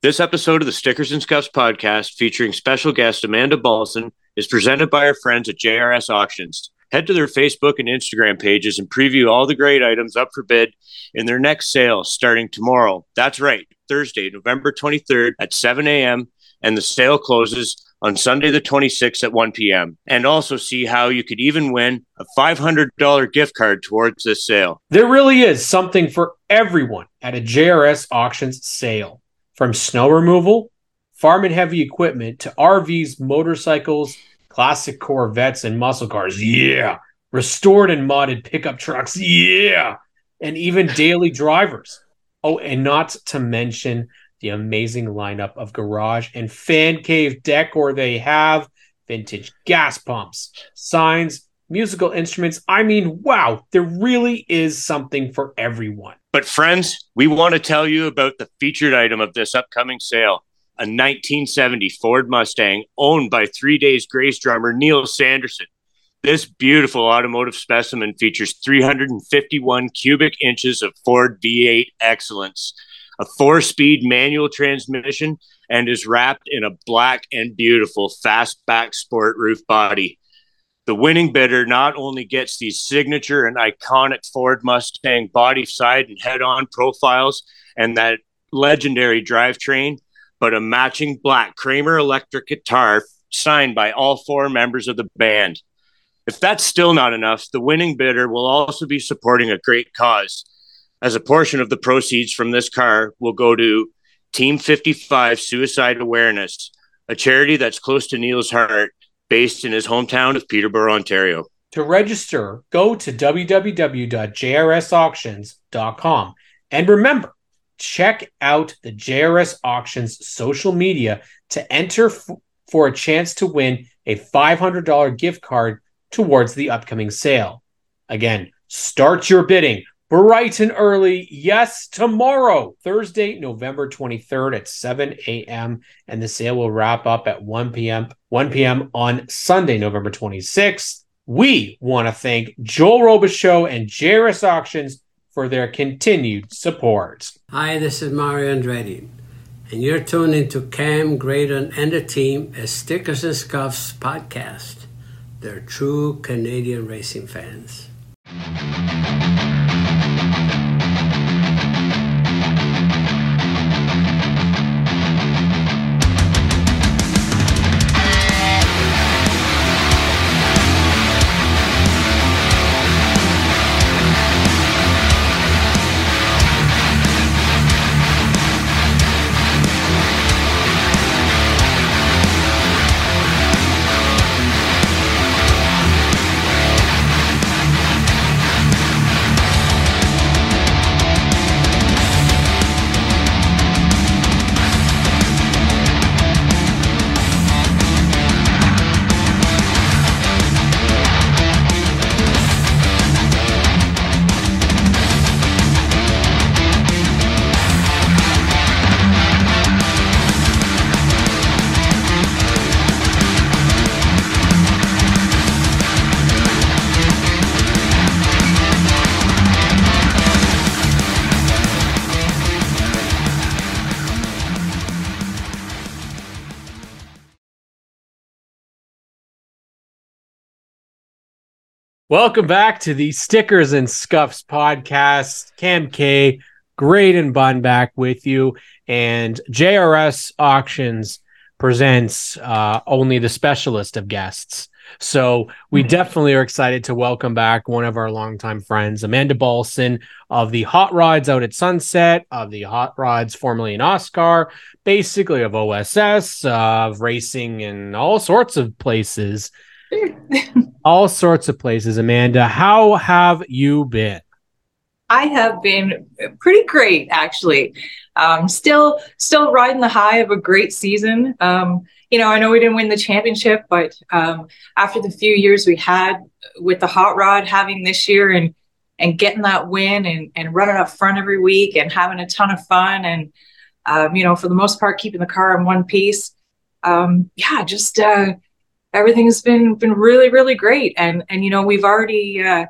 This episode of the Stickers and Scuffs podcast, featuring special guest Amanda Balson, is presented by our friends at JRS Auctions. Head to their Facebook and Instagram pages and preview all the great items up for bid in their next sale starting tomorrow. That's right, Thursday, November 23rd at 7 a.m., and the sale closes on Sunday, the 26th at 1 p.m. And also see how you could even win a $500 gift card towards this sale. There really is something for everyone at a JRS Auctions sale. From snow removal, farm and heavy equipment to RVs, motorcycles, classic Corvettes, and muscle cars. Yeah. Restored and modded pickup trucks. Yeah. And even daily drivers. Oh, and not to mention the amazing lineup of garage and fan cave decor they have vintage gas pumps, signs, musical instruments. I mean, wow, there really is something for everyone. But, friends, we want to tell you about the featured item of this upcoming sale a 1970 Ford Mustang owned by Three Days Grace drummer Neil Sanderson. This beautiful automotive specimen features 351 cubic inches of Ford V8 excellence, a four speed manual transmission, and is wrapped in a black and beautiful fastback sport roof body. The winning bidder not only gets these signature and iconic Ford Mustang body side and head on profiles and that legendary drivetrain, but a matching black Kramer electric guitar signed by all four members of the band. If that's still not enough, the winning bidder will also be supporting a great cause, as a portion of the proceeds from this car will go to Team 55 Suicide Awareness, a charity that's close to Neil's heart based in his hometown of Peterborough, Ontario. To register, go to www.jrsauctions.com. And remember, check out the JRS Auctions social media to enter f- for a chance to win a $500 gift card towards the upcoming sale. Again, start your bidding bright and early. Yes, tomorrow, Thursday, November 23rd at 7 a.m. And the sale will wrap up at 1 p.m. 1 p.m. on Sunday, November 26th. We want to thank Joel Robichaux and JRS Auctions for their continued support. Hi, this is Mario Andretti, and you're tuned into Cam Graydon and the team at Stickers and Scuffs podcast. They're true Canadian racing fans. Welcome back to the Stickers and Scuffs podcast. Cam K, Graydon Bun back with you, and JRS Auctions presents uh, only the specialist of guests. So we mm-hmm. definitely are excited to welcome back one of our longtime friends, Amanda Balson of the Hot Rods out at Sunset, of the Hot Rods formerly in OSCAAR, basically of OSS, uh, of racing in all sorts of places. All sorts of places. Amanda, how have you been? I have been pretty great, actually. Um, still, still riding the high of a great season. Um, you know, I know we didn't win the championship, but um, after the few years we had with the hot rod having this year and and getting that win and and running up front every week and having a ton of fun and um, you know, for the most part, keeping the car in one piece. Um, yeah, just uh, everything's been been really really great and and you know we've already uh,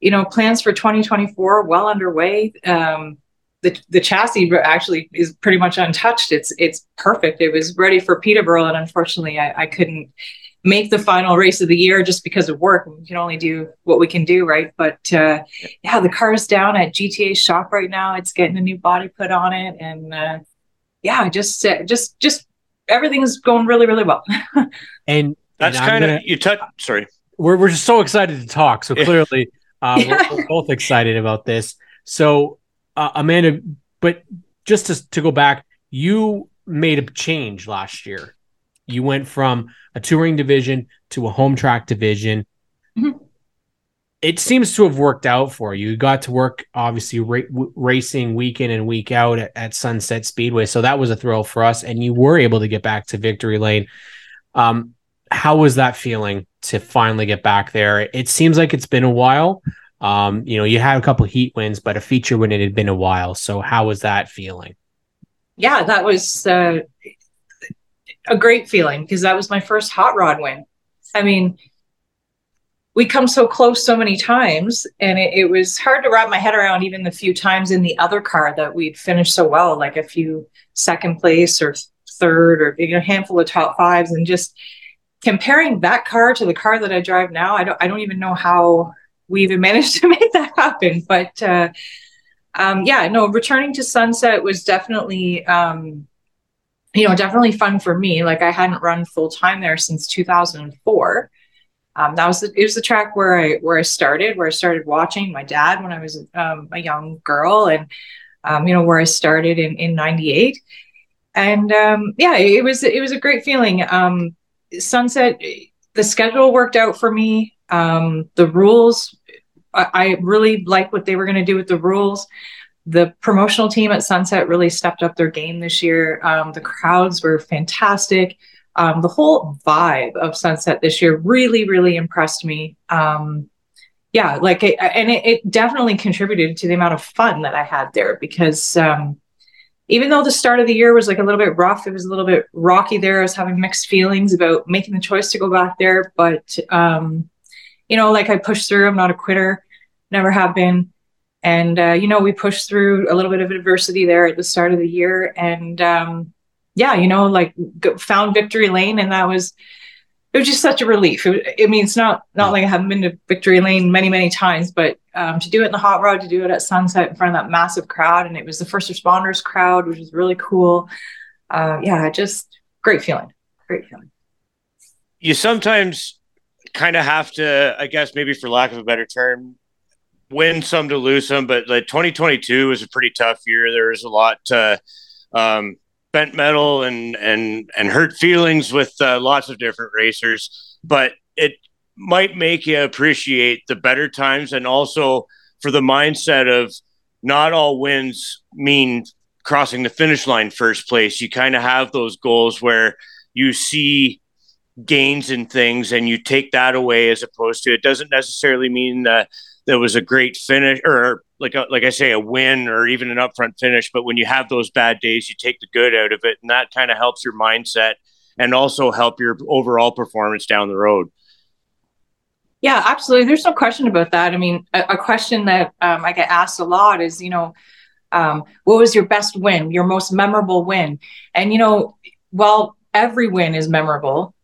you know plans for 2024 well underway um, the, the chassis actually is pretty much untouched. It's it's perfect. It was ready for Peterborough, and unfortunately, I, I couldn't make the final race of the year just because of work. We can only do what we can do, right? But uh, yeah, the car's down at GTA shop right now. It's getting a new body put on it, and uh, yeah, just uh, just just everything's going really really well. and that's kind of you touch. Sorry, we're we're just so excited to talk. So clearly, uh, yeah. we're, we're, both excited about this. So uh, Amanda, but just to to go back, you made a change last year. You went from a touring division to a home track division. Mm-hmm. It seems to have worked out for you. You got to work obviously ra- w- racing week in and week out at, at, Sunset Speedway, so that was a thrill for us. And you were able to get back to victory lane. Um, how was that feeling to finally get back there? It seems like it's been a while. Um, you know, you had a couple heat wins, but a feature when it had been a while. So how was that feeling? Yeah, that was uh, a great feeling because that was my first hot rod win. I mean, we come so close so many times, and it, it, was hard to wrap my head around even the few times in the other car that we'd finished so well, like a few second place or third or you know, a handful of top fives, and just comparing that car to the car that I drive now. I don't I don't even know how we even managed to make that happen, but. Uh, um, yeah, no, returning to Sunset was definitely um, you know, definitely fun for me. Like I hadn't run full time there since 2004. Um, that was the, it was the track where I where I started, where I started watching my dad when I was um, a young girl, and um, you know where I started in in '98. And um, yeah, it was it was a great feeling. Sunset, the schedule worked out for me. Um, the rules, I, I really liked what they were going to do with the rules the promotional team at Sunset really stepped up their game this year. Um, the crowds were fantastic. Um, the whole vibe of Sunset this year really, really impressed me. Um, yeah, like, it, and it, it, definitely contributed to the amount of fun that I had there because um, even though the start of the year was like a little bit rough, it was a little bit rocky there. I was having mixed feelings about making the choice to go back there, but um, you know, like I pushed through. I'm not a quitter, never have been. And uh, you know we pushed through a little bit of adversity there at the start of the year. And um, yeah you know like found victory lane. And that was it was just such a relief. It, i mean it's not not like i haven't been to victory lane many many times but um, to do it in the hot rod to do it at sunset in front of that massive crowd and it was the first responders crowd which was really cool. Uh, yeah just great feeling great feeling. You sometimes kind of have to i guess maybe for lack of a better term win some to lose some, but like 2022 was a pretty tough year. There was a lot to um, bent metal and and and hurt feelings with uh, lots of different racers, but it might make you appreciate the better times and also for the mindset of not all wins mean crossing the finish line first place. You kind of have those goals where you see gains in things and you take that away as opposed to it doesn't necessarily mean that there was a great finish or like a, like I say a win or even an upfront finish but when you have those bad days you take the good out of it and that kind of helps your mindset and also help your overall performance down the road. Yeah absolutely. There's no question about that. I mean a, a question that um, i get asked a lot is you know um, what was your best win your most memorable win? And you know well every win is memorable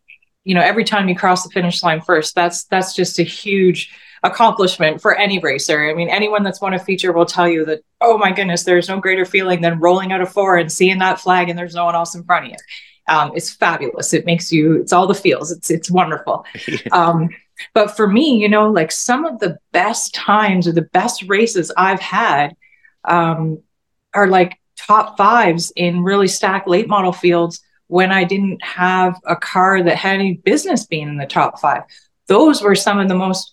you know every time you cross the finish line first that's that's just a huge accomplishment for any racer. I mean, anyone that's won a feature will tell you that, oh my goodness, there's no greater feeling than rolling out a four and seeing that flag and there's no one else in front of you. Um, it's fabulous. It makes you, it's all the feels. It's, it's wonderful. um, but for me, you know, like some of the best times or the best races I've had um, are like top fives in really stacked late model fields when I didn't have a car that had any business being in the top five. Those were some of the most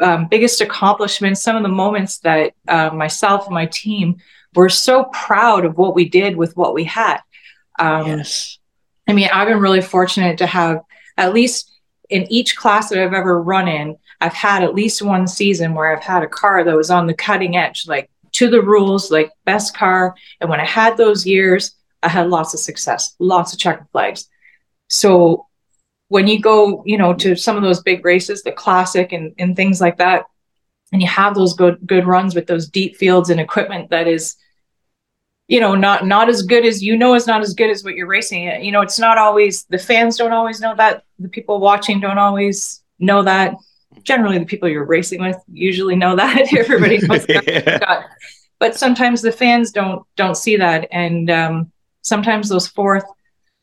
um, biggest accomplishments, some of the moments that uh, myself and my team were so proud of what we did with what we had. Um, yes. I mean, I've been really fortunate to have at least in each class that I've ever run in, I've had at least one season where I've had a car that was on the cutting edge, like to the rules, like best car. And when I had those years, I had lots of success, lots of checkered flags. So when you go, you know, to some of those big races, the classic and, and things like that, and you have those good good runs with those deep fields and equipment that is you know not not as good as you know is not as good as what you're racing. You know it's not always the fans don't always know that. The people watching don't always know that. Generally the people you're racing with usually know that. Everybody knows that. but sometimes the fans don't don't see that. And um, sometimes those fourth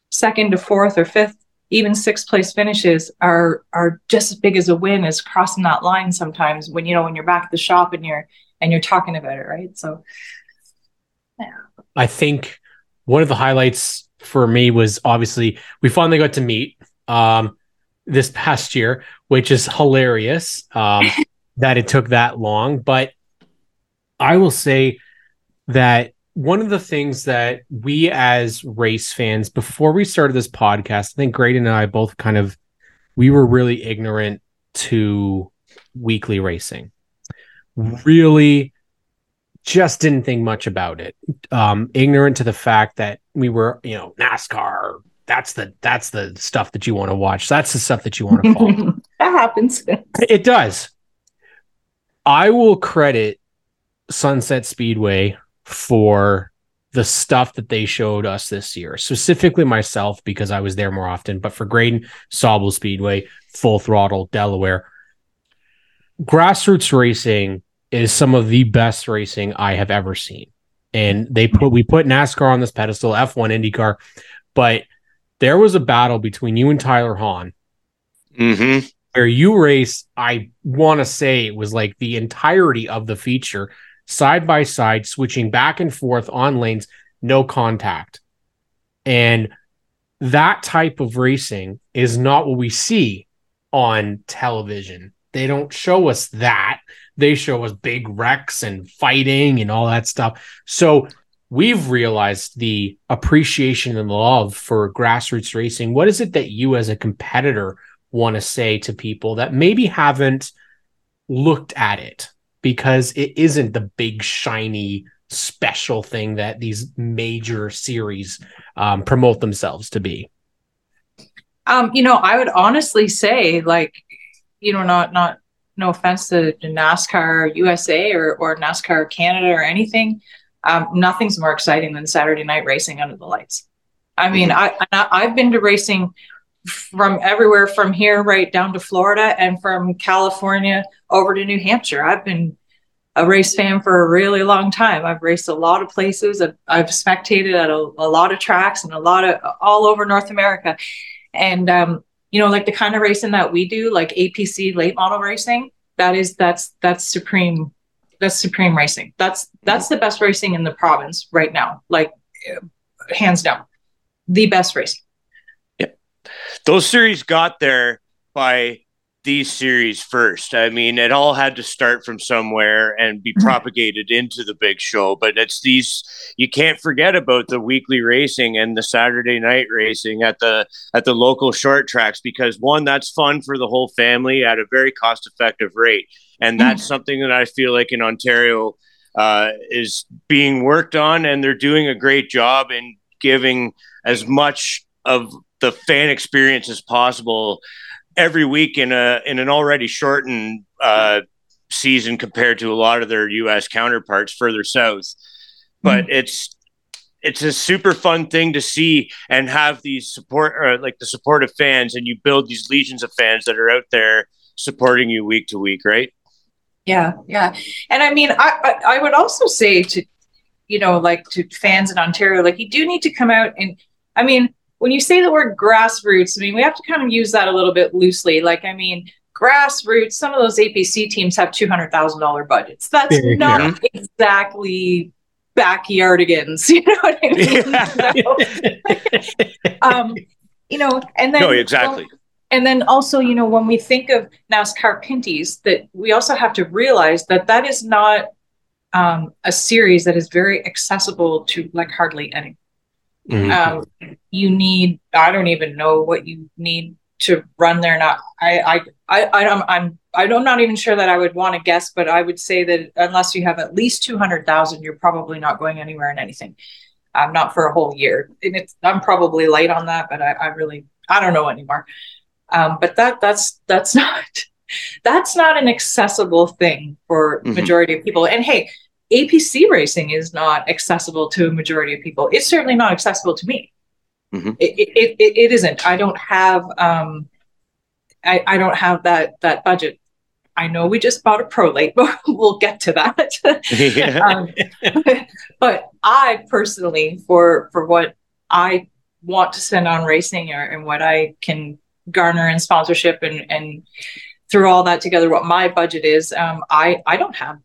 second to fourth or fifth even sixth place finishes are are just as big as a win as crossing that line sometimes when you know when you're back at the shop and you're and you're talking about it right? So. Yeah i think one of the highlights for me was obviously we finally got to meet um this past year which is hilarious um that it took that long but i will say that one of the things that we as race fans before we started this podcast i think graydon and i both kind of we were really ignorant to weekly racing. Really just didn't think much about it. Um ignorant to the fact that we were you know nascar that's the that's the stuff that you want to watch. That's the stuff that you want to follow. That happens. It does. I will credit sunset speedway for the stuff that they showed us this year, specifically myself because I was there more often, but for Graydon, Sauble Speedway, Full Throttle, Delaware. Grassroots racing is some of the best racing I have ever seen. And they put we put NASCAR on this pedestal, F1 IndyCar, but there was a battle between you and Tyler Hahn. Mm-hmm. Where you race, I want to say it was like the entirety of the feature side by side, switching back and forth on lanes, no contact. And that type of racing is not what we see on television. They don't show us that. They show us big wrecks and fighting and all that stuff. So we've realized the appreciation and love for grassroots racing. What is it that you, as a competitor, want to say to people that maybe haven't looked at it because it isn't the big shiny special thing that these major series um, promote themselves to be um, you know i would honestly say like you know not not no offense to nascar usa or, or nascar canada or anything um, nothing's more exciting than saturday night racing under the lights i mean mm-hmm. I, i've been to racing from everywhere from here right down to Florida and from California over to New Hampshire. I've been a race fan for a really long time. I've raced a lot of places. I've, I've spectated at a, a, lot of tracks and a lot of all over North America. And um, you know, like the kind of racing that we do, like APC late model racing, that is that's that's supreme. That's supreme racing. That's that's the best racing in the province right now. Like hands down, the best racing those series got there by these series first. I mean, it all had to start from somewhere and be mm-hmm. propagated into the big show. But it's these you can't forget about the weekly racing and the Saturday night racing at the at the local short tracks because one, that's fun for the whole family at a very cost effective rate, and mm-hmm. that's something that I feel like in Ontario uh, is being worked on, and they're doing a great job in giving as much of the fan experience as possible every week in a in an already shortened uh, season compared to a lot of their U.S. counterparts further south. But mm-hmm. it's it's a super fun thing to see and have these support or like the support of fans, and you build these legions of fans that are out there supporting you week to week, right? Yeah, yeah, and I mean, I I, I would also say to you know like to fans in Ontario, like you do need to come out and I mean when you say the word grassroots, I mean, we have to kind of use that a little bit loosely. Like, I mean, grassroots, some of those APC teams have $200,000 budgets. That's yeah. not exactly backyardigans. You know what I mean? Yeah. um, you know, and then. No, exactly. Well, and then also, you know, when we think of NASCAR Pinty's, that we also have to realize that that is not um, a series that is very accessible to like hardly any Mm-hmm. Um, you need, I don't even know what you need to run there. Not, I, I, I, I am I'm, I'm not even sure that I would want to guess, but I would say that unless you have at least 200,000, you're probably not going anywhere in anything. Um, not for a whole year. And it's, I'm probably late on that, but I, I really, I don't know anymore. Um, but that, that's, that's not, that's not an accessible thing for mm-hmm. majority of people. And hey, APC racing is not accessible to a majority of people. It's certainly not accessible to me. Mm-hmm. It, it, it, it isn't. I don't have um, I, I don't have that that budget. I know we just bought a prolate, but we'll get to that. um, but, but I personally, for for what I want to spend on racing or and what I can garner in sponsorship and and through all that together, what my budget is, um, I I don't have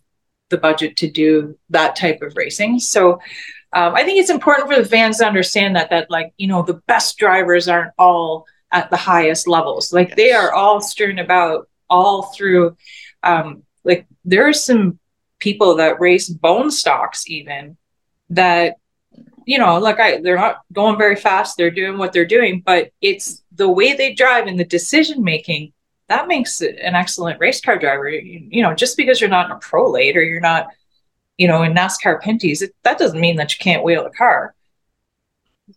the budget to do that type of racing. So um, I think it's important for the fans to understand that that like you know the best drivers aren't all at the highest levels. Like they are all strewn about all through. Um, like there are some people that race bone stocks even that you know like i they're not going very fast they're doing what they're doing but it's the way they drive and the decision making that makes an excellent race car driver. You, you know, just because you're not in a prolate or you're not, you know, in NASCAR Pinty's, it, that doesn't mean that you can't wheel a car.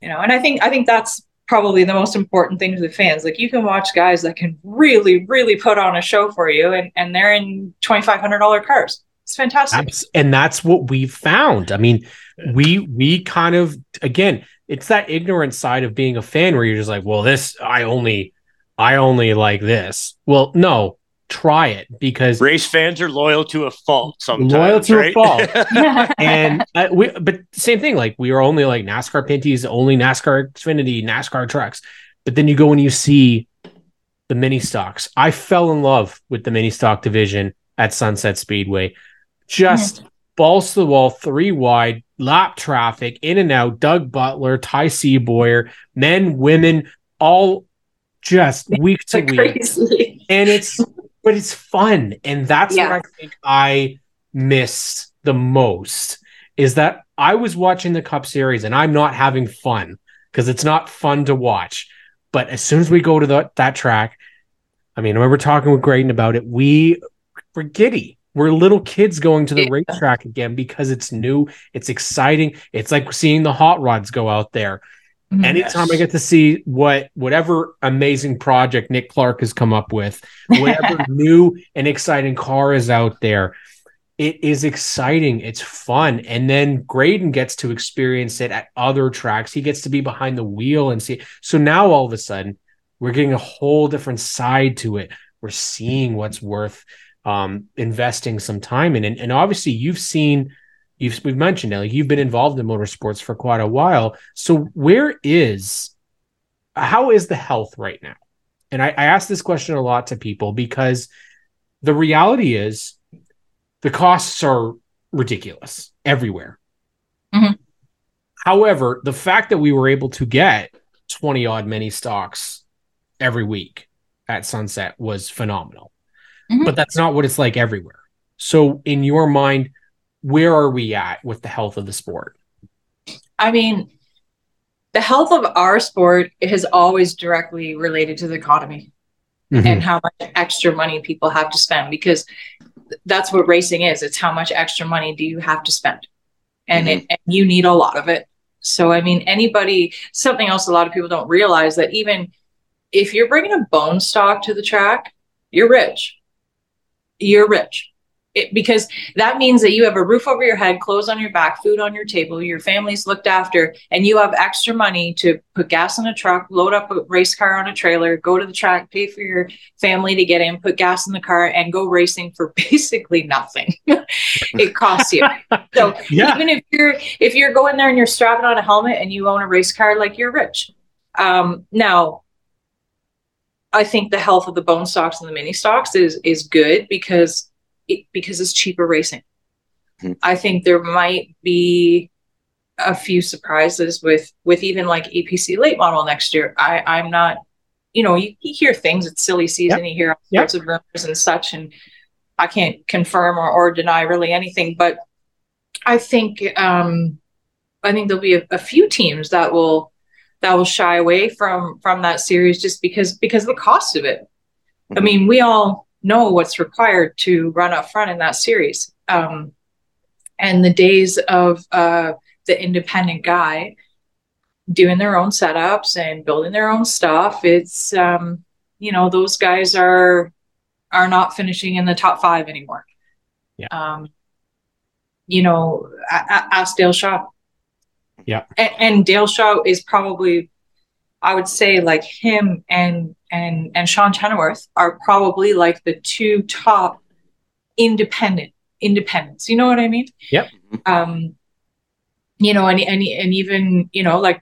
You know, and I think I think that's probably the most important thing to the fans. Like you can watch guys that can really, really put on a show for you, and and they're in twenty five hundred dollar cars. It's fantastic. And that's what we've found. I mean, we we kind of again, it's that ignorant side of being a fan where you're just like, well, this I only I only like this. Well, no, try it because race fans are loyal to a fault sometimes. Loyal to right? a fault. and uh, we, but same thing. Like we are only like NASCAR Pinty's, only NASCAR Xfinity, NASCAR trucks. But then you go and you see the mini stocks. I fell in love with the mini stock division at Sunset Speedway. Just mm-hmm. balls to the wall, three wide, lap traffic, in and out. Doug Butler, Ty Seaboyer, men, women, all just week to week. And it's but it's fun. And that's yeah. what I think I missed the most is that I was watching the Cup Series and I'm not having fun because it's not fun to watch. But as soon as we go to the, that track, I mean, I remember talking with Graydon about it. We were giddy. We're little kids going to the yeah. racetrack again because it's new, it's exciting. It's like seeing the hot rods go out there. Mm-hmm. Anytime yes. I get to see what whatever amazing project Nick Clark has come up with, whatever new and exciting car is out there, it is exciting. It's fun. And then Graydon gets to experience it at other tracks. He gets to be behind the wheel and see. So now all of a sudden, we're getting a whole different side to it. We're seeing what's worth um, investing some time in. And, and obviously, you've seen you've we've mentioned it, like you've been involved in motorsports for quite a while. So where is how is the health right now? And I, I ask this question a lot to people because the reality is the costs are ridiculous everywhere. Mm-hmm. However, the fact that we were able to get 20 odd mini stocks every week at Sunset was phenomenal. Mm-hmm. But that's not what it's like everywhere. So, in your mind, where are we at with the health of the sport? I mean, the health of our sport is always directly related to the economy mm-hmm. and how much extra money people have to spend because that's what racing is. It's how much extra money do you have to spend? And, mm-hmm. it, and you need a lot of it. So, I mean, anybody, something else a lot of people don't realize that even if you're bringing a bone stock to the track, you're rich. You're rich it, because that means that you have a roof over your head, clothes on your back, food on your table, your family's looked after, and you have extra money to put gas in a truck, load up a race car on a trailer, go to the track, pay for your family to get in, put gas in the car, and go racing for basically nothing. it costs you. So yeah. even if you're if you're going there and you're strapping on a helmet and you own a race car, like you're rich. Um, now I think the health of the bone stocks and the mini stocks is is good because it, because it's cheaper racing. Mm-hmm. I think there might be a few surprises with with even like APC late model next year. I I'm not, you know, you, you hear things. It's silly season. Yep. You hear all yep. sorts of rumors and such, and I can't confirm or, or deny really anything. But I think um, I think there'll be a, a few teams that will that will shy away from from that series just because because of the cost of it. Mm-hmm. I mean, we all know what's required to run up front in that series. Um, and the days of uh, the independent guy doing their own setups and building their own stuff, it's um, you know those guys are are not finishing in the top five anymore. Yeah. Um, you know, ask Dale Shaw. Yeah. And, and Dale Shaw is probably, I would say, like him and and and Sean Chenoweth are probably like the two top independent independents. You know what I mean? Yep. Um, you know, and and and even you know, like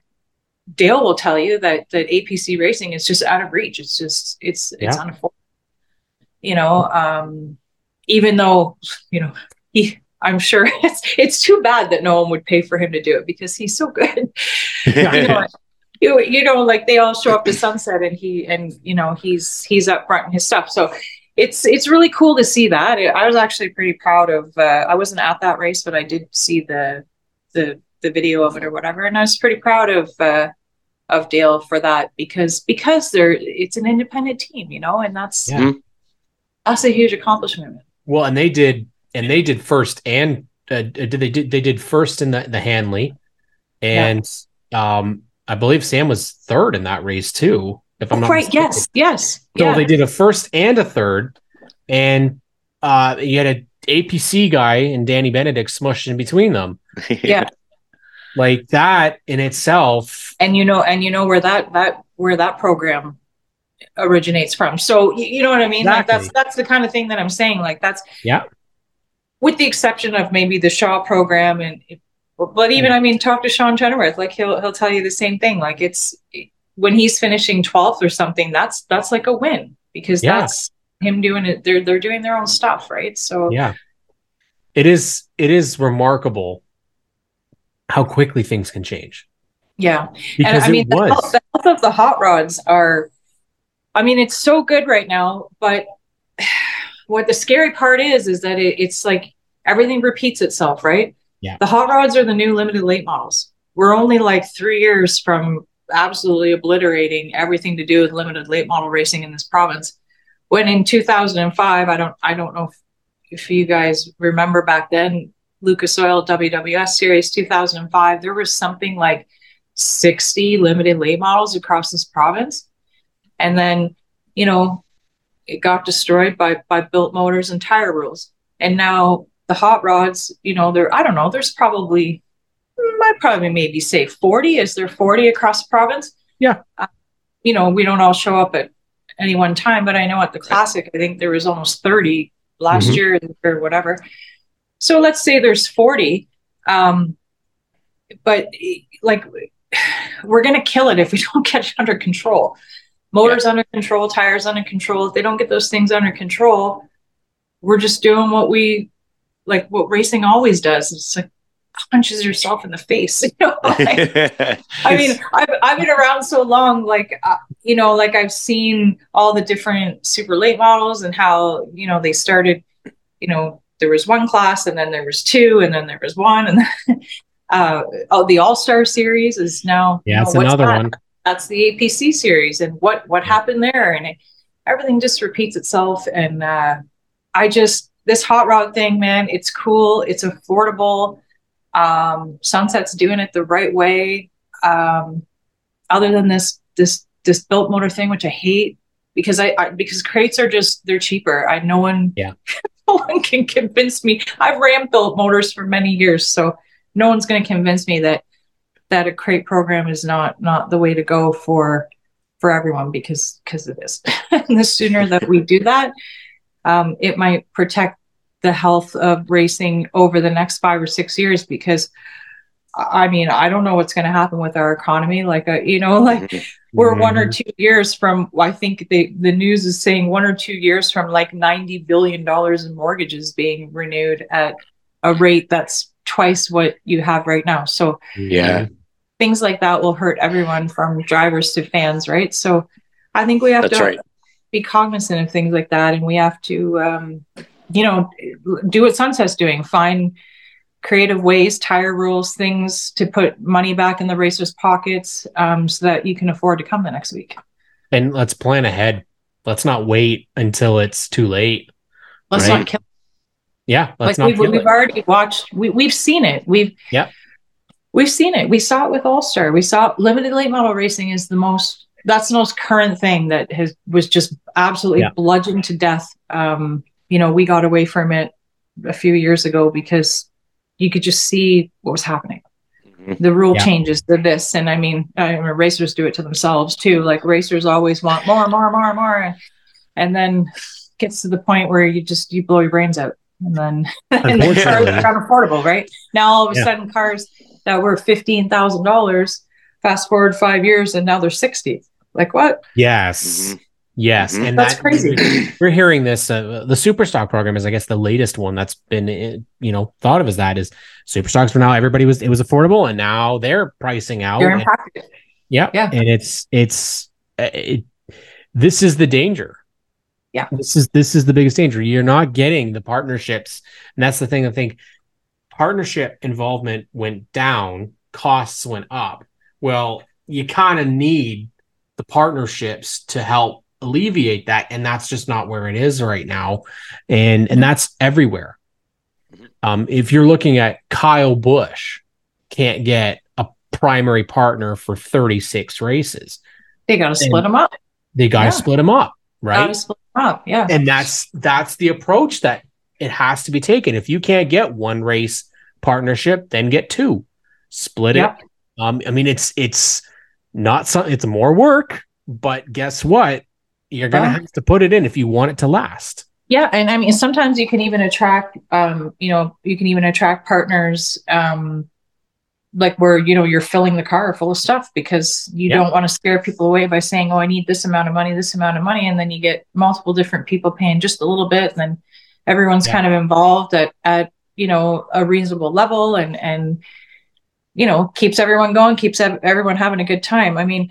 Dale will tell you that that APC racing is just out of reach. It's just it's it's Yeah. unaffordable. You know, um, even though you know he, I'm sure it's it's too bad that no one would pay for him to do it because he's so good. you know, you, you know, like they all show up to Sunset and he and you know he's he's up front in his stuff. So it's it's really cool to see that. I was actually pretty proud of. Uh, I wasn't at that race, but I did see the the the video of it or whatever, and I was pretty proud of uh, of Dale for that because because they're it's an independent team, you know, and that's Yeah. that's a huge accomplishment. Well, and they did, and they did first, and uh, did they did they did first in the the Hanley, and um, I believe Sam was third in that race too. If I'm Oh, not right? mistaken. Yes, yes. So yeah. they did a first and a third, and uh, you had a APC guy and Danny Benedict smushed in between them. Yeah. Like that in itself. and you know and you know where that that where that program originates from so you, you know what i mean like that's that's the kind of thing that i'm saying like that's Yeah. with the exception of maybe the shaw program and but even hmm. i mean talk to sean chenoweth like he'll he'll tell you the same thing like it's when he's finishing 12th or something that's that's like a win because Yeah. that's him doing it they're they're doing their own stuff right so Yeah. It is it is remarkable how quickly things can change. yeah Because and I mean, the health, the health of the hot rods are, I mean, it's so good right now. But what the scary part is, is that it, it's like everything repeats itself, right? Yeah. The hot rods are the new limited late models. We're only like three years from absolutely obliterating everything to do with limited late model racing in this province. When in 2005, I don't, I don't know if, if you guys remember back then, Lucas Oil WWS Series 2005, there was something like 60 limited late models across this province. And then, you know, it got destroyed by by built motors and tire rules. And now the hot rods, you know, there I don't know, there's probably might probably maybe say 40. Is there 40 across the province? Yeah. Uh, you know, we don't all show up at any one time, but I know at the classic, I think there was almost 30 last Mhm. year or whatever. So let's say there's 40. Um, but like we're gonna kill it if we don't get it under control. Motors under control, tires under control. If they don't get those things under control, we're just doing what we like what racing always does. It's like punches yourself in the face. You know, like, I mean, I've, I've been around so long, like, uh, you know, like I've seen all the different super late models and how, you know, they started, you know, there was one class and then there was two and then there was one. And then, uh, oh, the All Star series is now, you yeah, know, it's what's another that? one. That's the APC series. And what, what happened there? And it, everything just repeats itself. And uh, I just, this hot rod thing, man, it's cool. It's affordable um sunset's doing it the right way um other than this this this built motor thing which i hate because I, I because crates are just they're cheaper i no one Yeah. no one can convince me i've ran built motors for many years so no one's going to convince me that that a crate program is not not the way to go for for everyone because because it is and the sooner that we do that um it might protect the health of racing over the next five or six years because I mean, I don't know what's going to happen with our economy. Like, uh, you know, like we're one or Mhm. two years from, I think the, the news is saying one or two years from like $90 billion in mortgages being renewed at a rate that's twice what you have right now. So Yeah. things like that will hurt everyone from drivers to fans, right? So I think we have That's to right. Be cognizant of things like that and we have to um, you know do what sunset's doing find creative ways tire rules things to put money back in the racers pockets um, so that you can afford to come the next week And let's plan ahead. Let's not wait until it's too late. let's Right. not kill Yeah, let's like not we've, kill we've already watched we, we've seen it we've Yeah. we've seen it we saw it with all star we saw limited late model racing is the most that's the most current thing that has was just absolutely Yeah. bludgeoned to death um you know we got away from it a few years ago because you could just see what was happening. Mhm. The rule Yeah. changes, the this, and I mean, I mean, racers do it to themselves too. Like racers always want more, more, more, more, and, and then gets to the point where you just you blow your brains out, and then and then cars Unfortunately. are unaffordable, right? Now all of a Yeah. sudden, cars that were fifteen thousand dollars, fast forward five years, and now they're sixty. Like what? Yes. Mhm. Yes. Mhm. And That's that- crazy. We're hearing this. Uh, the Superstock program is, I guess, the latest one that's been, uh, you know, thought of as that is Superstocks for now. Everybody was, it was affordable and now they're pricing out. You're and- Yeah. Yeah. And it's it's uh, it, this is the danger. Yeah. This is this is the biggest danger. You're not getting the partnerships. And that's the thing I think partnership involvement went down, costs went up. Well, you kind of need the partnerships to help alleviate that and that's just not where it is right now. And and that's everywhere. Um if you're looking at Kyle Busch can't get a primary partner for 36 races. They got to split them up. They got to Yeah. split them up, Got right? to split them up. Yeah. And that's that's the approach that it has to be taken. If you can't get one race partnership, then get two. Split Yep. it. Um I mean it's it's not so it's more work, but guess what? You're going to Yeah. have to put it in if you want it to last. Yeah, and I mean sometimes you can even attract um, you know, you can even attract partners um like where you know you're filling the car full of stuff because you Yeah. don't want to scare people away by saying, "Oh, I need this amount of money, this amount of money," and then you get multiple different people paying just a little bit, and then everyone's Yeah. kind of involved at at you know a reasonable level, and and you know keeps everyone going, keeps everyone having a good time. I mean,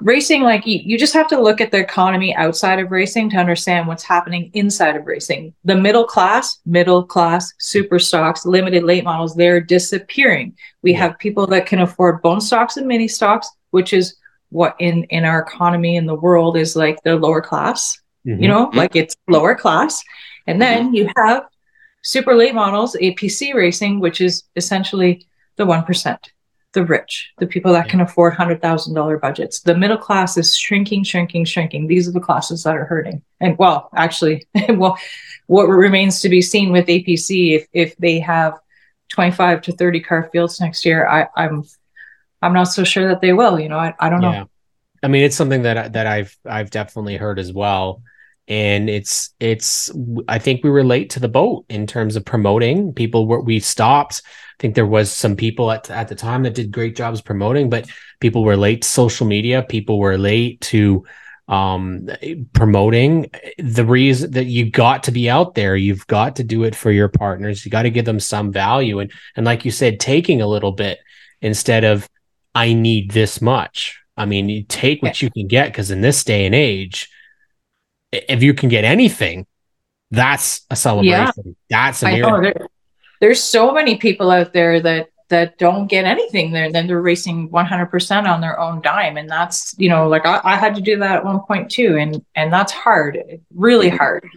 racing like you, you just have to look at the economy outside of racing to understand what's happening inside of racing the middle class middle class super stocks limited late models they're disappearing we Yeah. have people that can afford bone stocks and mini stocks which is what in in our economy in the world is like the lower class Mm-hmm. you know like it's lower class and then you have super late models apc racing which is essentially the 1% the rich the people that can afford $100000 budgets. The middle class is shrinking shrinking shrinking. These are the classes that are hurting. And well actually well what remains to be seen with apc if if they have 25 to 30 car fields next year i i'm i'm not so sure that they will you know i, I don't know. I mean, it's something that I- that I've I've definitely heard as well, and it's it's I think we relate to the boat in terms of promoting. People were we stopped. I think there was some people at at the time that did great jobs promoting, but people were late to social media. People were late to um promoting. The reason that you got to be out there you've got to do it for your partners. You got to give them some value. And and like you said taking a little bit instead of i need this much. I mean you take what you can get because in this day and age if you can get anything that's a celebration. That's an I know. there, there's so many people out there that that don't get anything there. Then they're racing 100% on their own dime, and that's you know like I, I had to do that at one point too, and and that's hard, really hard.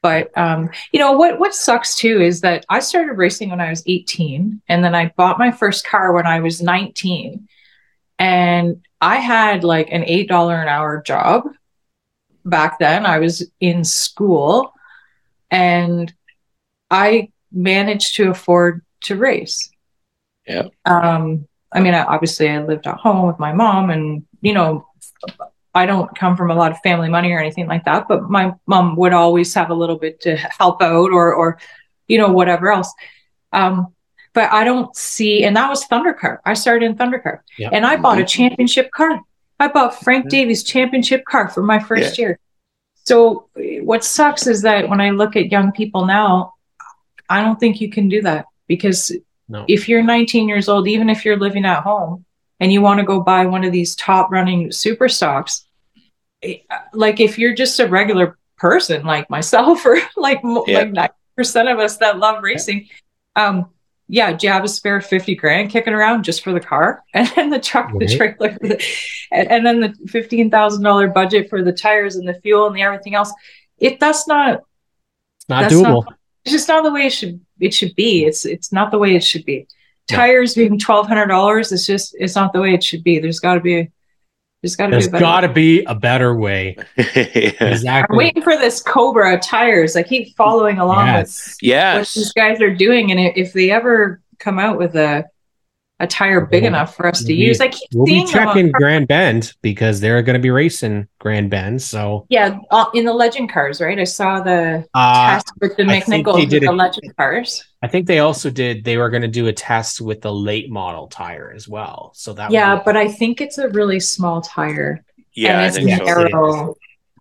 But um, you know what what sucks too is that I started racing when I was 18, and then I bought my first car when I was 19, and I had like an eight dollar an hour job back then. I was in school, and I managed to afford to race. Yeah. Um, I mean, I, obviously, I lived at home with my mom, and you know, I don't come from a lot of family money or anything like that. But my mom would always have a little bit to help out, or, or, you know, whatever else. Um, but I don't see, and that was Thundercar. I started in Thundercar, Yep. and I bought a championship car. I bought Frank Mhm. Davies championship car for my first year. So what sucks is that when I look at young people now, I don't think you can do that because no if you're 19 years old, even if you're living at home and you want to go buy one of these top running super stocks, eh, like if you're just a regular person like myself or like Yeah. like 90% of us that love racing, um, yeah, do you have a spare 50 grand kicking around just for the car and then the truck, the trailer, the- and, and then the $15,000 budget for the tires and the fuel and the everything else? If that's not it's not doable not- it's just not the way it should it should be. It's it's not the way it should be. No. Tires being twelve hundred dollars. It's just it's not the way it should be. There's got to be a, there's got to be there's a better. got to be a better way yeah. I'm waiting for this Cobra tires. I keep following along with yes what these guys are doing, and if they ever come out with a a tire big enough for us to We'll use. I keep We'll be seeing them checking car- Grand Bend because they're going to be racing Grand Bend. So yeah, uh, in the legend cars, right? I saw the uh, test with the I think McNichols they with the it- legend cars. I think they also did. They were going to do a test with the late model tire as well. So that Yeah, be- but I think it's a really small tire. Yeah, and it's think so. narrow.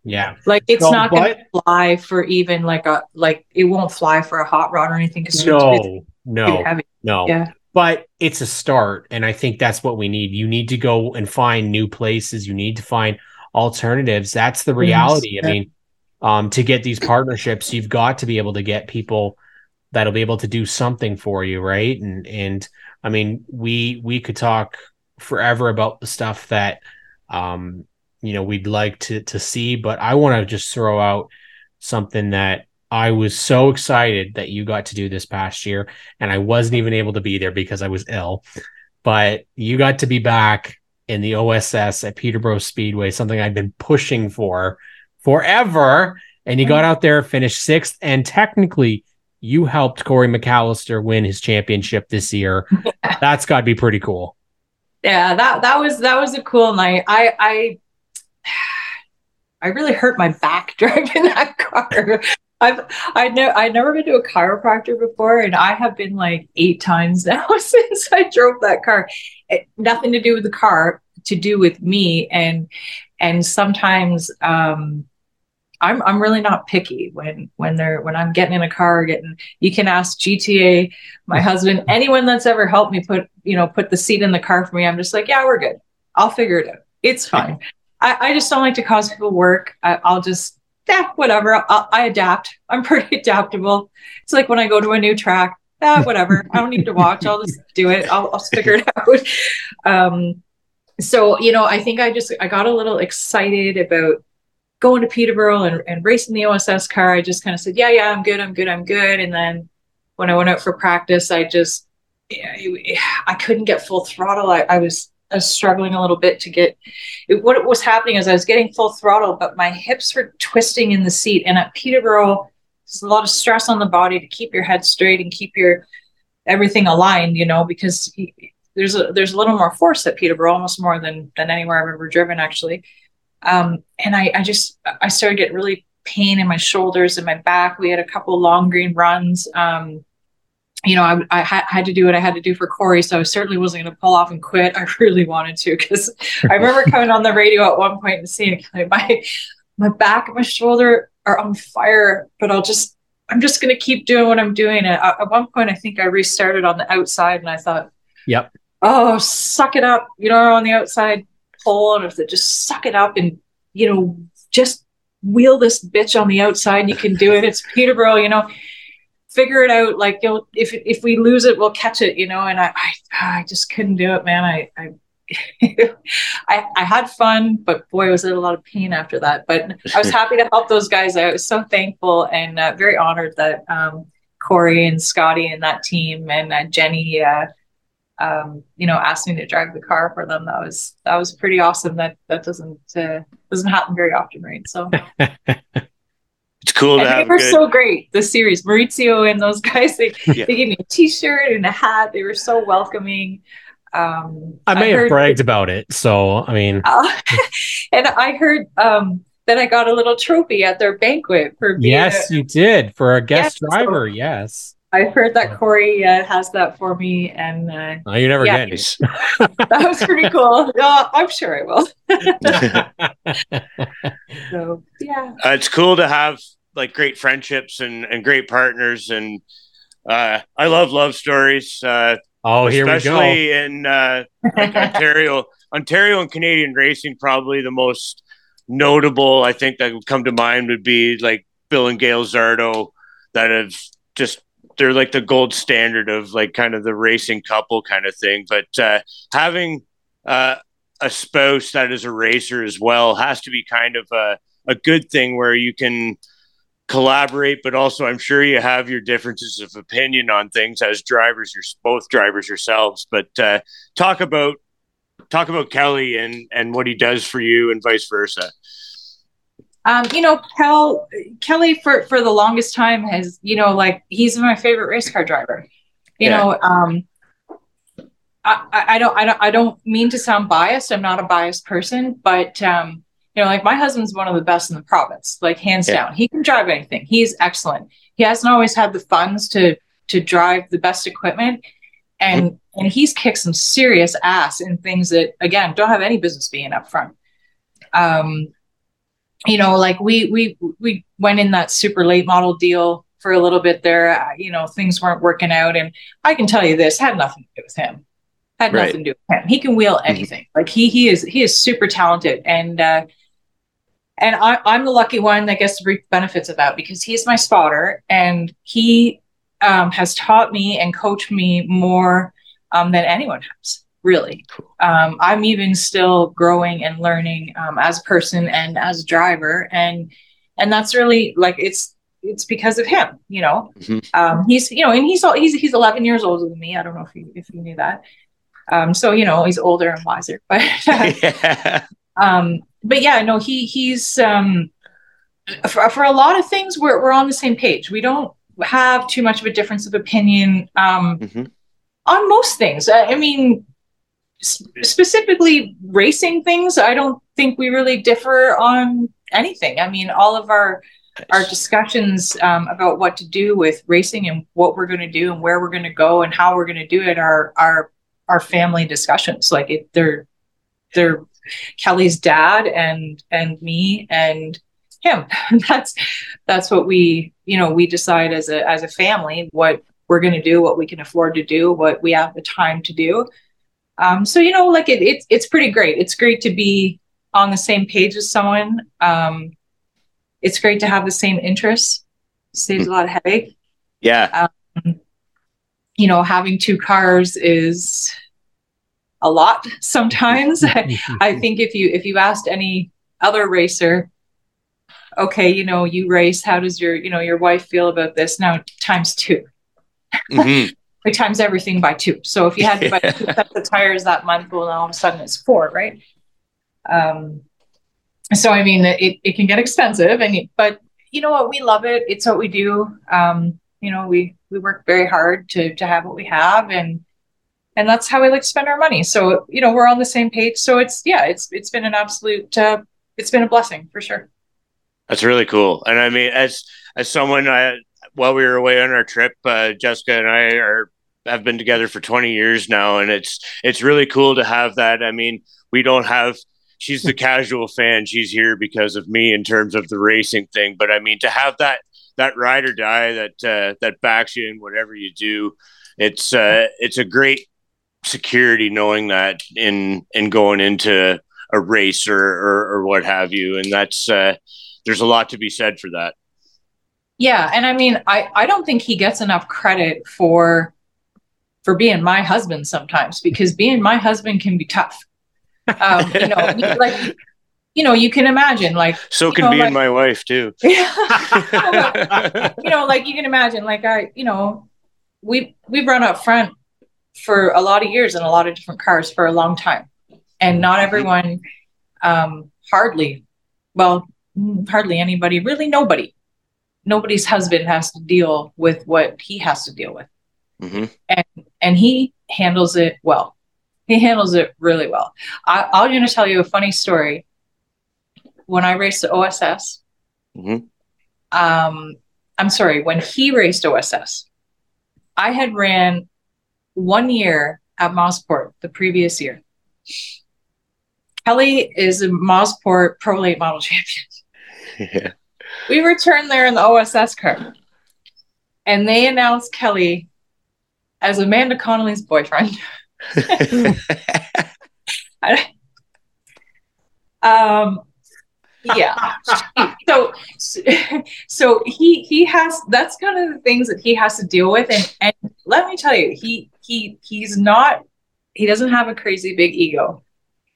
yeah, Like it's So, not going to fly for even like a like it won't fly for a hot rod or anything because it's no, no, heavy. no. Yeah. But it's a start, and I think that's what we need. You need to go and find new places. You need to find alternatives. That's the reality. I mean, um, to get these partnerships, you've got to be able to get people that'll be able to do something for you, right? And and I mean, we we could talk forever about the stuff that um you know we'd like to to see, but I want to just throw out something that I was so excited that you got to do this past year, and I wasn't even able to be there because I was ill. But you got to be back in the OSS at Peterborough Speedway, something I've been pushing for forever. And you got mm-hmm. out there, finished sixth, and technically you helped Corey McAllister win his championship this year. That's got to be pretty cool. Yeah, that that was that was a cool night. I I I really hurt my back driving that car. I've I know I'd never been to a chiropractor before, and I have been like eight times now since I drove that car. It, nothing to do with the car, to do with me, and and sometimes um, I'm I'm really not picky when when they're when I'm getting in a car, getting you can ask GTA, my husband, anyone that's ever helped me put you know put the seat in the car for me. I'm just like, yeah, we're good. I'll figure it out. It's fine. I, I just don't like to cause people work. I, I'll just yeah, whatever. I, I adapt. I'm pretty adaptable. It's like when I go to a new track. Yeah, whatever. I don't need to watch. I'll just do it. I'll, I'll figure it out. Um, so you know, I think I just I got a little excited about going to Peterborough and, and racing the OSS car. I just kind of said, yeah, yeah, I'm good, I'm good, I'm good. And then when I went out for practice, I just yeah, it- I couldn't get full throttle. I, I was I was struggling a little bit to get it, what was happening is I was getting full throttle, but my hips were twisting in the seat. And at Peterborough, there's a lot of stress on the body to keep your head straight and keep your everything aligned, you know, because there's a there's a little more force at Peterborough, almost more than than anywhere I've ever driven actually. Um, and I, I just I started getting really pain in my shoulders and my back. We had a couple long green runs. Um, you know, I, I ha- had to do what I had to do for Corey, so I certainly wasn't going to pull off and quit. I really wanted to because I remember coming on the radio at one point and seeing like, my my back and my shoulder are on fire, but I'll just I'm just going to keep doing what I'm doing. And at, at one point, I think I restarted on the outside, and I thought, Yep. oh, suck it up, you know, on the outside pole, and if they just suck it up and you know just wheel this bitch on the outside, you can do it. It's Peterborough, you know figure it out. Like you'll, if if we lose it, we'll catch it, you know. And I, I, I just couldn't do it, man. I, I, I, I had fun, but boy, was it a lot of pain after that. But I was happy to help those guys. I was so thankful and uh, very honored that um, Corey and Scotty and that team and uh, Jenny, uh, um, you know, asked me to drive the car for them. That was that was pretty awesome. That that doesn't uh, doesn't happen very often, right? So. It's cool to And they were good. so great. The series, Maurizio and those guys, they, Yeah. they gave me a T-shirt and a hat. They were so welcoming. Um, I may have heard- bragged about it. So, I mean, uh, and I heard um, that I got a little trophy at their banquet for being. yes, you did for a guest Yes, so- driver. Yes. I heard that Corey uh, has that for me, and uh, Oh, you never Yeah. get that was pretty cool. Uh, I'm sure I will. So yeah, Uh, it's cool to have like great friendships and, and great partners and uh, I love love stories, uh, oh, here we go. especially in uh, like Ontario. Ontario and Canadian racing, probably the most notable. I think that would come to mind would be like Bill and Gail Zardo, that have just they're like the gold standard of like kind of the racing couple kind of thing. But uh, having uh, a spouse that is a racer as well has to be kind of a, a good thing where you can collaborate, but also I'm sure you have your differences of opinion on things as drivers. You're both drivers yourselves, but uh, talk about talk about Kelly and and what he does for you and vice versa. Um, you know, Kel Kelly for for the longest time has, you know, like he's my favorite race car driver. You Yeah. know, um, I, I don't I don't I don't mean to sound biased. I'm not a biased person, but um, you know, like my husband's one of the best in the province, like hands yeah. down. He can drive anything. He's excellent. He hasn't always had the funds to to drive the best equipment, and mm-hmm. and he's kicked some serious ass in things that again don't have any business being up front. Um, you know, like we we we went in that super late model deal for a little bit there. You know, things weren't working out, and I can tell you this had nothing to do with him. Had right. nothing to do with him. He can wheel mm-hmm. anything. Mm-hmm. Like he he is he is super talented, and uh, and I, I'm the lucky one that gets to reap benefits of that because he's my spotter, and he um, has taught me and coached me more um, than anyone has really. Um, I'm even still growing and learning um, as a person and as a driver, and and that's really like it's it's because of him, you know. Mm-hmm. Um, he's you know, and he's he's he's 11 years older than me. I don't know if you if you knew that. Um, so you know, he's older and wiser, but yeah. um, but yeah, no, he he's um, for, for a lot of things we're we're on the same page. We don't have too much of a difference of opinion um, mm-hmm. on most things. I, I mean, specifically racing things, I don't think we really differ on anything. I mean, all of our our discussions um, about what to do with racing and what we're going to do and where we're going to go and how we're going to do it are are our family discussions. Like it, they're they're Kelly's dad and and me and him. that's that's what we you know we decide as a as a family what we're going to do, what we can afford to do, what we have the time to do. Um, so you know, like it, it's it's pretty great. It's great to be on the same page with someone. Um, it's great to have the same interests. Saves a lot of headache. Yeah. Um, you know, having two cars is a lot sometimes. I think if you if you asked any other racer, okay, you know, you race, how does your you know your wife feel about this? Now times 2 mm-hmm like times everything by two. So if you had to buy two sets of tires that month, well, now all of a sudden it's four, right? Um, so I mean, it, it can get expensive, and but you know what? We love it. It's what we do. Um, you know, we we work very hard to to have what we have, and and that's how we like to spend our money. So you know, we're on the same page. So it's yeah, it's it's been an absolute, uh, it's been a blessing for sure. That's really cool. And I mean, as as someone I while we were away on our trip, uh, Jessica and I are have been together for 20 years now, and it's it's really cool to have that. I mean, we don't have. She's the casual fan. She's here because of me in terms of the racing thing. But I mean, to have that that ride or die that uh, that backs you in whatever you do, it's uh, it's a great security knowing that in in going into a race or, or, or what have you, and that's uh, there's a lot to be said for that. Yeah, and I mean, I I don't think he gets enough credit for for being my husband sometimes because being my husband can be tough. Um, you know, like you know, you can imagine like so can know, being like, my wife too. you know, like you can imagine, like I, you know, we we've run up front for a lot of years in a lot of different cars for a long time, and not mm-hmm. everyone, um, hardly, well, hardly anybody, really nobody nobody's husband has to deal with what he has to deal with. Mm-hmm. And and he handles it well. He handles it really well. I, I'm going to tell you a funny story. When I raced the OSS, mm-hmm. um, I'm sorry, when he raced OSS, I had ran one year at Mosport the previous year. Kelly is a Mosport Pro Late Model champion. Yeah we returned there in the OSS car, and they announced Kelly as Amanda Connolly's boyfriend. um, yeah. So, so he he has that's kind of the things that he has to deal with, and and let me tell you, he he he's not he doesn't have a crazy big ego,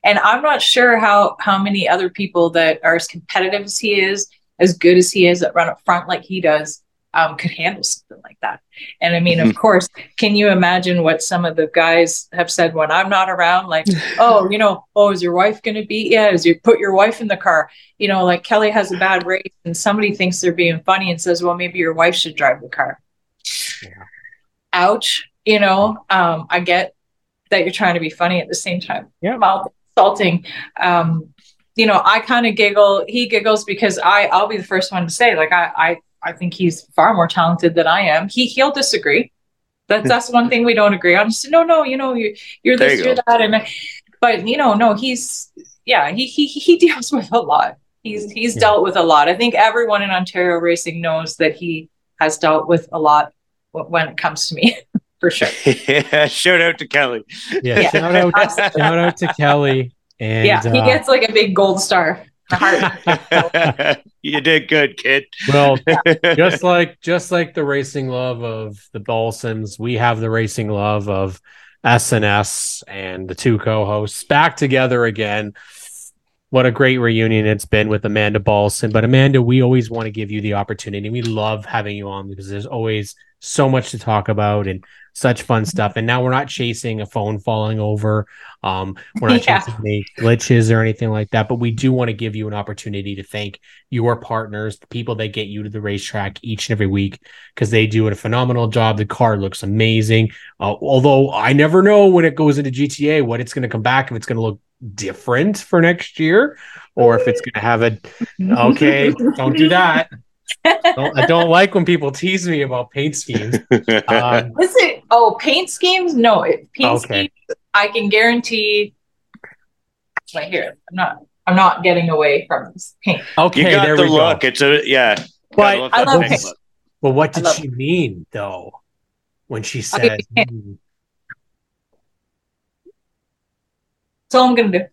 and I'm not sure how how many other people that are as competitive as he is as good as he is at run up front like he does um, could handle something like that. And I mean, mm-hmm. of course, can you imagine what some of the guys have said when I'm not around? Like, oh, you know, oh, is your wife going to beat you? Is you put your wife in the car? You know, like Kelly has a bad race and somebody thinks they're being funny and says, well, maybe your wife should drive the car. Yeah. Ouch. You know, um, I get that you're trying to be funny at the same time. Yeah. While insulting. Um, you know, I kind of giggle. He giggles because I I'll be the first one to say like I I I think he's far more talented than I am. He he'll disagree. That's hmm. that's one thing we don't agree on. Just no, no, you know, you you're this, you you're that, and but you know, no, he's yeah, he he he deals with a lot. He's he's Yeah. dealt with a lot. I think everyone in Ontario racing knows that he has dealt with a lot when it comes to me, for sure. yeah, shout out to Kelly. Yeah, Yeah. shout out, shout out to Kelly. And yeah, he uh, gets like a big gold star, heart. you did good, kid. well, just like just like the racing love of the Balsons, we have the racing love of SNS and the two co-hosts back together again. What a great reunion it's been with Amanda Balson. But Amanda, we always want to give you the opportunity. We love having you on because there's always so much to talk about and such fun stuff. And now we're not chasing a phone falling over. Um, we're not Yeah. chasing any glitches or anything like that. But we do want to give you an opportunity to thank your partners, the people that get you to the racetrack each and every week, because they do a phenomenal job. The car looks amazing. Uh, although I never know when it goes into GTA what it's going to come back if it's going to look different for next year or if it's going to have a okay. don't do that. Don't, I don't like when people tease me about paint schemes. Um, Is it? Oh, paint schemes? No, it, paint Okay. schemes. I can guarantee. Right here, I'm not. I'm not getting away from this paint. okay, you got there the we look. go. It's a yeah. But love I love pink pink. look. But what did she mean though when she said? yeah. "Hmm, That's all I'm gonna do.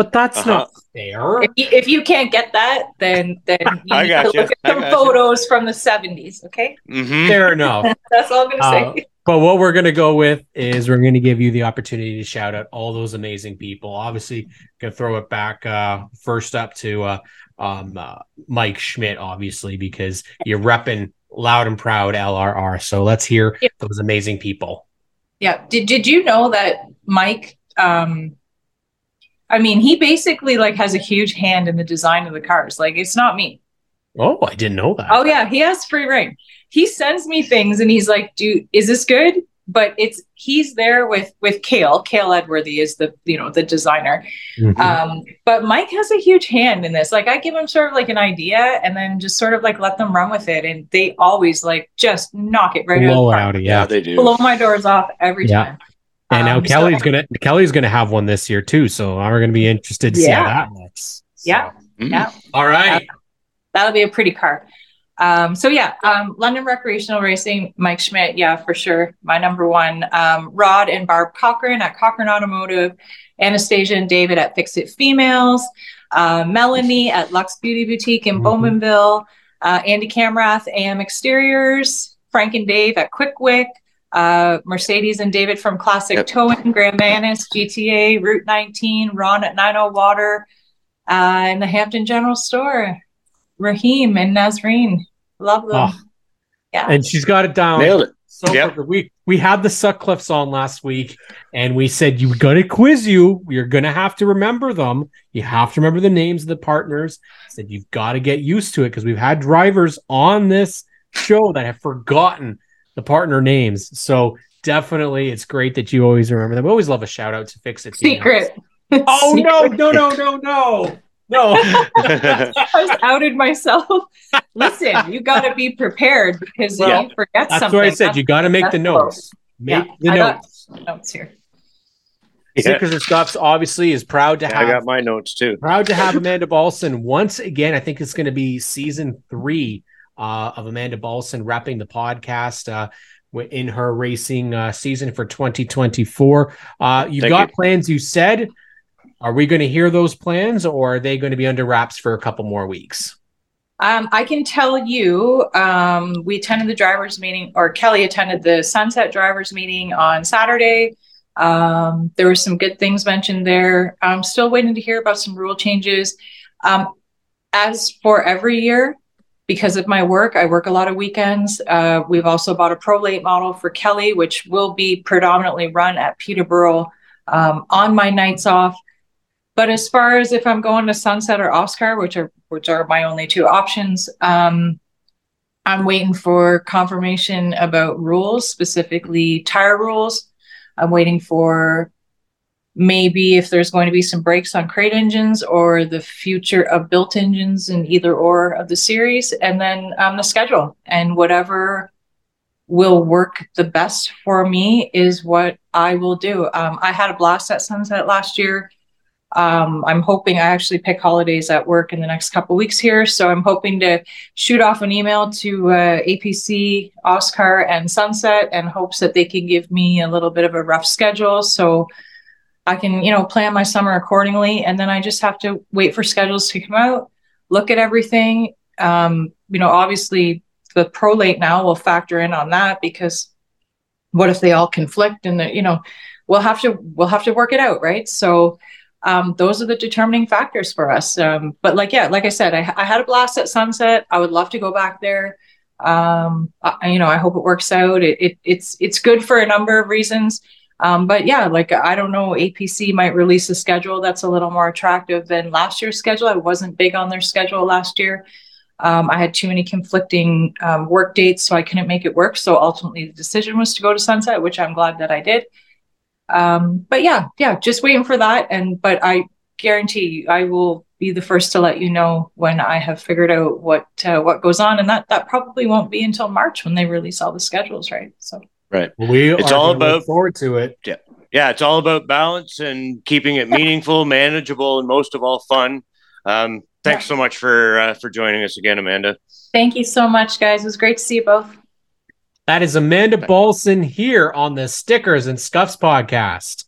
But that's Uh-huh. not fair. If you, if you can't get that, then then you I need got to you. look at I some got you. photos from the 70s. Okay, Mhm. Fair enough. that's all I'm gonna Uh, say. But what we're going to go with is we're going to give you the opportunity to shout out all those amazing people. Obviously, going to throw it back uh, first up to uh, um, uh, Mike Schmidt, obviously, because you're repping loud and proud LRR. So let's hear Yep. those amazing people. Yeah. Did Did you know that Mike? Um, I mean, he basically like has a huge hand in the design of the cars. Like it's not me. Oh, I didn't know that. Oh yeah, he has free rein. He sends me things and he's like, "Dude, is this good?" But it's he's there with with Kale. Kale Edworthy is the you know the designer. Mhm. Um, but Mike has a huge hand in this. Like I give him sort of like an idea and then just sort of like let them run with it, and they always like just knock it right Blow out. out, Yeah, yeah. they do. Blow my doors off every Yeah. time. And now Um, so- Kelly's gonna Kelly's gonna have one this year too. So we're gonna be interested to see how that looks. Yeah. Mhm. Yeah. All right. That'll be a pretty car. Um, so yeah, um, London Recreational Racing, Mike Schmidt, yeah, for sure. My number one, um, Rod and Barb Cochran at Cochran Automotive, Anastasia and David at Fix It Females, uh, Melanie at Lux Beauty Boutique in Mhm. Bowmanville, uh, Andy Camrath, AM Exteriors, Frank and Dave at Quickwick, uh, Mercedes and David from Classic Yep. Towing, Grand Manis, GTA, Route 19, Ron at 90 Water, uh, and the Hampton General Store. Raheem and Nazreen. Love them. Oh. yeah. And she's got it down. Nailed it. So Yep. perfect. we we had the Sutcliffes on last week, and we said you're gonna quiz you. You're gonna have to remember them. You have to remember the names of the partners. I said you've got to get used to it because we've had drivers on this show that have forgotten the partner names. So definitely, it's great that you always remember them. We always love a shout out to Fix It. Secret. Oh no Secret. no no no no no! I just outed myself. Listen, you got to be prepared because Well, if you forget That's something. That's what I said. You got to make the notes. Make Yeah, the I notes. notes here. Yeah. Stickers and Scuffs obviously is proud to I have I got my notes too. Proud to have Amanda Balson once again. I think it's going to be season three uh, of Amanda Balson wrapping the podcast uh, in her racing uh, season for 2024. Uh, you've Thank got you. plans, you said. Are we going to hear those plans or are they going to be under wraps for a couple more weeks? Um, I can tell you, um, we attended the drivers meeting, or Kelly attended the Sunset drivers meeting on Saturday. Um, there were some good things mentioned there. I'm still waiting to hear about some rule changes. Um, as for every year, because of my work, I work a lot of weekends. Uh, we've also bought a Pro Late model for Kelly, which will be predominantly run at Peterborough um, on my nights off. But as far as if I'm going to Sunset or OSCAAR, which are which are my only two options, um, I'm waiting for confirmation about rules, specifically tire rules. I'm waiting for maybe if there's going to be some breaks on crate engines or the future of built engines in either or of the series, and then um, the schedule and whatever will work the best for me is what I will do. Um, I had a blast at Sunset last year. Um, I'm hoping I actually pick holidays at work in the next couple weeks here, so I'm hoping to shoot off an email to uh, APC, OSCAAR, and Sunset, and hopes that they can give me a little bit of a rough schedule so I can, you know, plan my summer accordingly. And then I just have to wait for schedules to come out, look at everything. Um, you know, obviously the Pro Late now will factor in on that because what if they all conflict and the, you know, we'll have to we'll have to work it out, right? So um, those are the determining factors for us. Um, but like, yeah, like I said, I, I, had a blast at Sunset. I would love to go back there. Um, I, you know, I hope it works out. It, it, it's it's good for a number of reasons. Um, but yeah, like I don't know, APC might release a schedule that's a little more attractive than last year's schedule. I wasn't big on their schedule last year. Um, I had too many conflicting um, work dates, so I couldn't make it work. So ultimately, the decision was to go to Sunset, which I'm glad that I did. Um, but yeah, yeah, just waiting for that. And but I guarantee you, I will be the first to let you know when I have figured out what uh, what goes on, and that that probably won't be until March when they release all the schedules, right? So right, we it's all about forward to it. Yeah, yeah, it's all about balance and keeping it meaningful, manageable, and most of all, fun. Um, thanks so much for uh, for joining us again, Amanda. Thank you so much, guys. It was great to see you both. That is Amanda Balson here on the Stickers and Scuffs podcast.